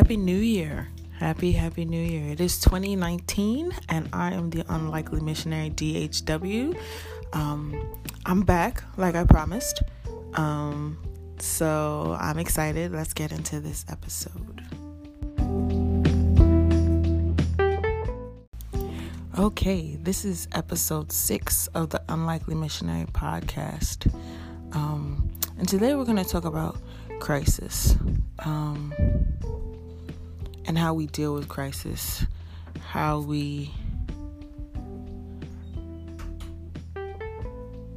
Happy New Year. Happy, happy New Year. It is 2019, and I am the unlikely missionary DHW. Um, I'm back, like I promised. Um, so I'm excited. Let's get into this episode. Okay, this is episode six of the Unlikely Missionary podcast. Um, and today we're going to talk about crisis. Um, and how we deal with crisis, how we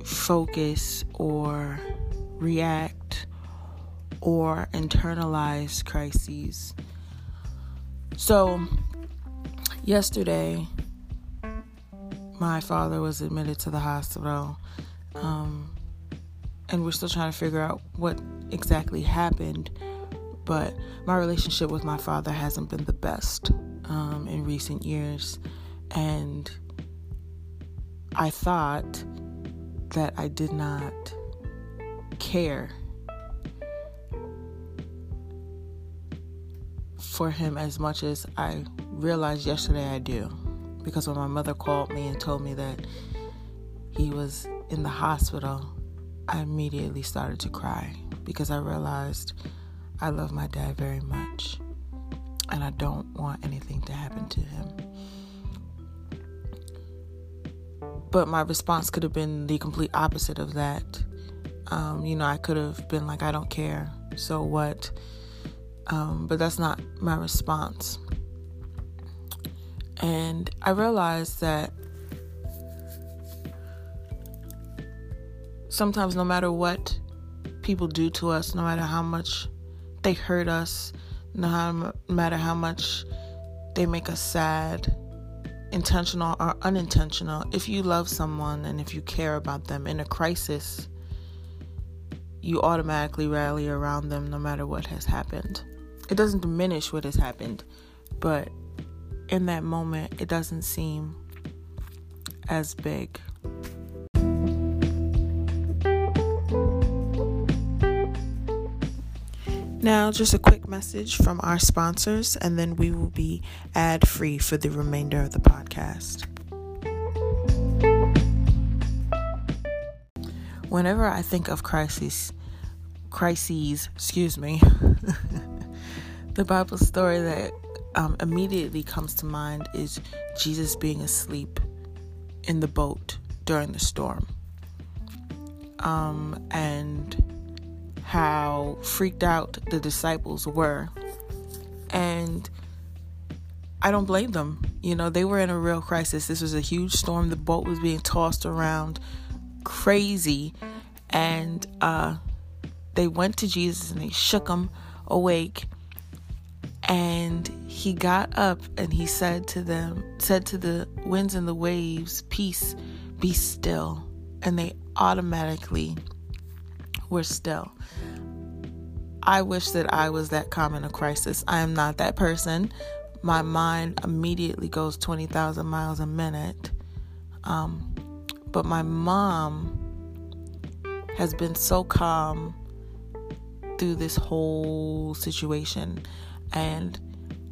focus or react or internalize crises. So, yesterday, my father was admitted to the hospital, um, and we're still trying to figure out what exactly happened but my relationship with my father hasn't been the best um, in recent years. And I thought that I did not care for him as much as I realized yesterday I do. Because when my mother called me and told me that he was in the hospital, I immediately started to cry because I realized I love my dad very much, and I don't want anything to happen to him. But my response could have been the complete opposite of that. Um, you know, I could have been like, I don't care, so what? Um, but that's not my response. And I realized that sometimes, no matter what people do to us, no matter how much they hurt us, no matter how much they make us sad, intentional or unintentional. If you love someone and if you care about them in a crisis, you automatically rally around them no matter what has happened. It doesn't diminish what has happened, but in that moment, it doesn't seem as big. Now, just a quick message from our sponsors, and then we will be ad free for the remainder of the podcast. Whenever I think of crises, crises, excuse me, the Bible story that um, immediately comes to mind is Jesus being asleep in the boat during the storm. Um, and how freaked out the disciples were. And I don't blame them. You know, they were in a real crisis. This was a huge storm. The boat was being tossed around crazy. And uh, they went to Jesus and they shook him awake. And he got up and he said to them, said to the winds and the waves, Peace, be still. And they automatically were still. I wish that I was that calm in a crisis. I am not that person. My mind immediately goes 20,000 miles a minute. Um, but my mom has been so calm through this whole situation. And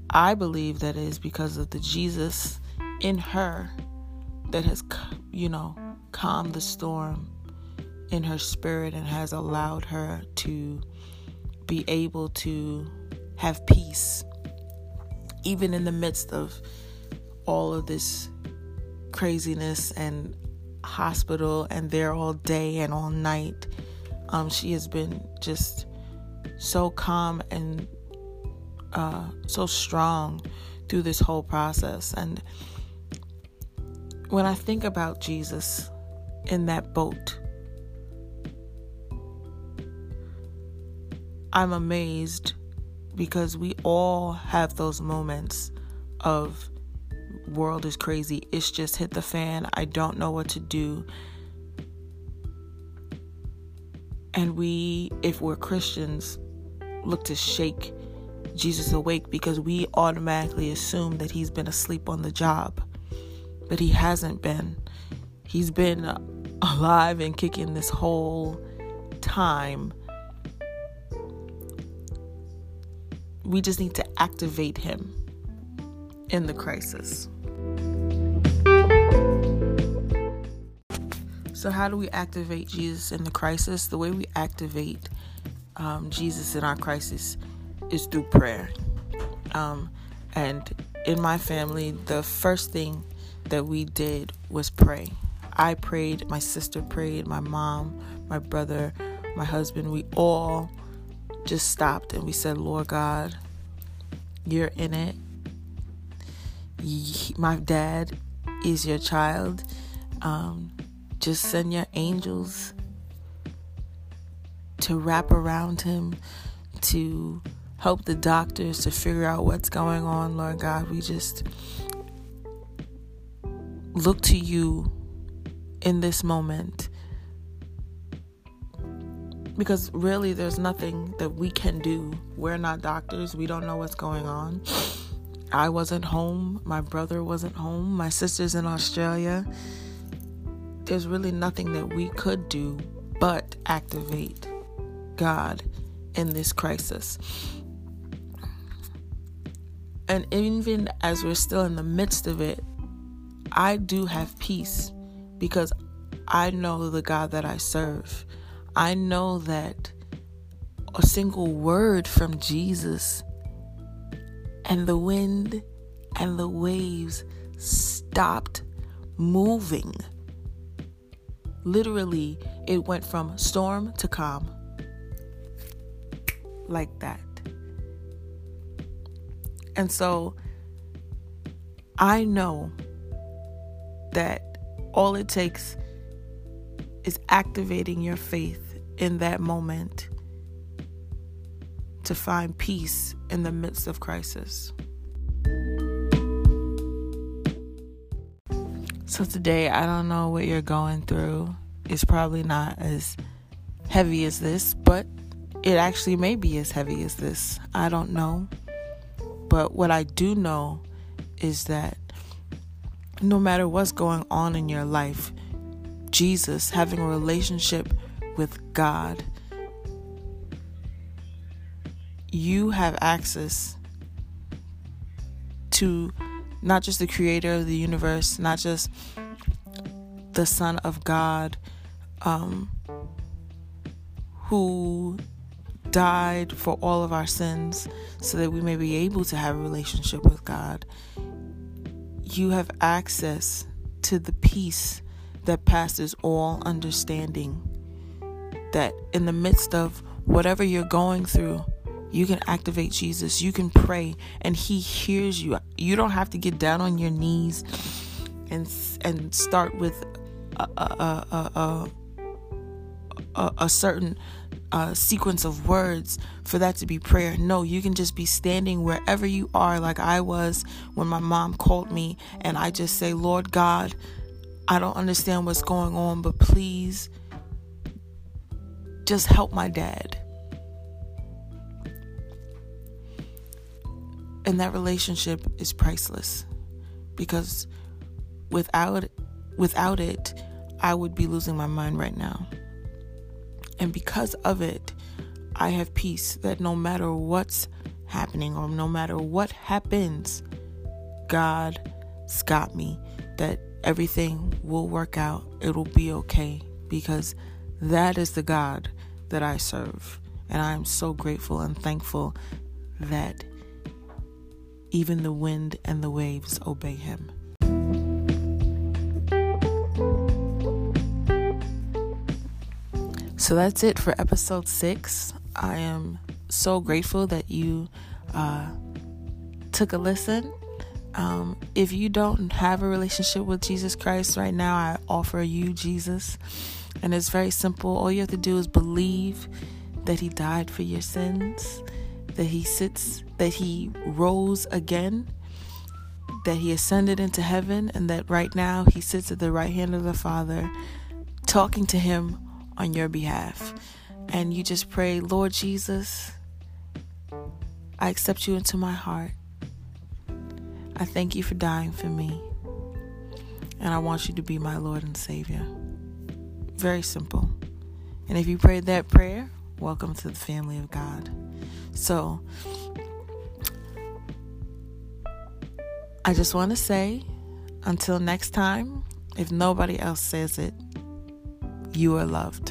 I believe that is because of the Jesus in her that has, you know, calmed the storm in her spirit and has allowed her to be able to have peace even in the midst of all of this craziness and hospital and there all day and all night. Um, she has been just so calm and uh, so strong through this whole process. And when i think about jesus in that boat I'm amazed because we all have those moments of world is crazy. It's just hit the fan. I don't know what to do. And we, if we're Christians, look to shake Jesus awake because we automatically assume that he's been asleep on the job. But he hasn't been. He's been alive and kicking this whole time we just need to activate him in the crisis. So, how do we activate Jesus in the crisis? The way we activate um, Jesus in our crisis is through prayer. Um, and in my family, the first thing that we did was pray. I prayed, my sister prayed, my mom, my brother, my husband, we all just stopped and we said, Lord God, you're in it. My dad is your child. Um, just send your angels to wrap around him, to help the doctors to figure out what's going on, Lord God. We just look to you in this moment. Because really, there's nothing that we can do. We're not doctors, we don't know what's going on. I wasn't home, my brother wasn't home, my sister's in Australia there's really nothing that we could do but activate God in this crisis. And even as we're still in the midst of it, I do have peace because I know the God that I serve. I know that a single word from Jesus and the wind and the waves stopped moving. Literally, it went from storm to calm. Like that. And so I know that all it takes is activating your faith in that moment to find peace in the midst of crisis. So today, I don't know what you're going through. It's probably not as heavy as this, but it actually may be as heavy as this. I don't know. But what I do know is that no matter what's going on in your life, Jesus, having a relationship with God, you have access to not just the creator of the universe, not just the Son of God, um, who died for all of our sins so that we may be able to have a relationship with God. You have access to the peace that passes all understanding. That in the midst of whatever you're going through, you can activate Jesus. You can pray and he hears you. You don't have to get down on your knees and and start with a a a, a, a certain uh, sequence of words for that to be prayer. No, you can just be standing wherever you are, like I was when my mom called me, and I just say, Lord God, I don't understand what's going on, but please just help my dad. And that relationship is priceless because without without it, I would be losing my mind right now. And because of it, I have peace that no matter what's happening or no matter what happens, God's got me. That everything will work out. It'll be okay because that is the God that I serve. And I am so grateful and thankful that even the wind and the waves obey him. So that's it for episode six. I am so grateful that you uh, took a listen. Um, if you don't have a relationship with Jesus Christ right now, I offer you Jesus. And it's very simple. All you have to do is believe that He died for your sins that he sits, that he rose again, that he ascended into heaven, and that right now he sits at the right hand of the Father, talking to him on your behalf. And you just pray, Lord Jesus, I accept you into my heart. I thank you for dying for me. And I want you to be my Lord and Savior. Very simple. And if you prayed that prayer, welcome to the family of God. So, I just want to say until next time, if nobody else says it, you are loved.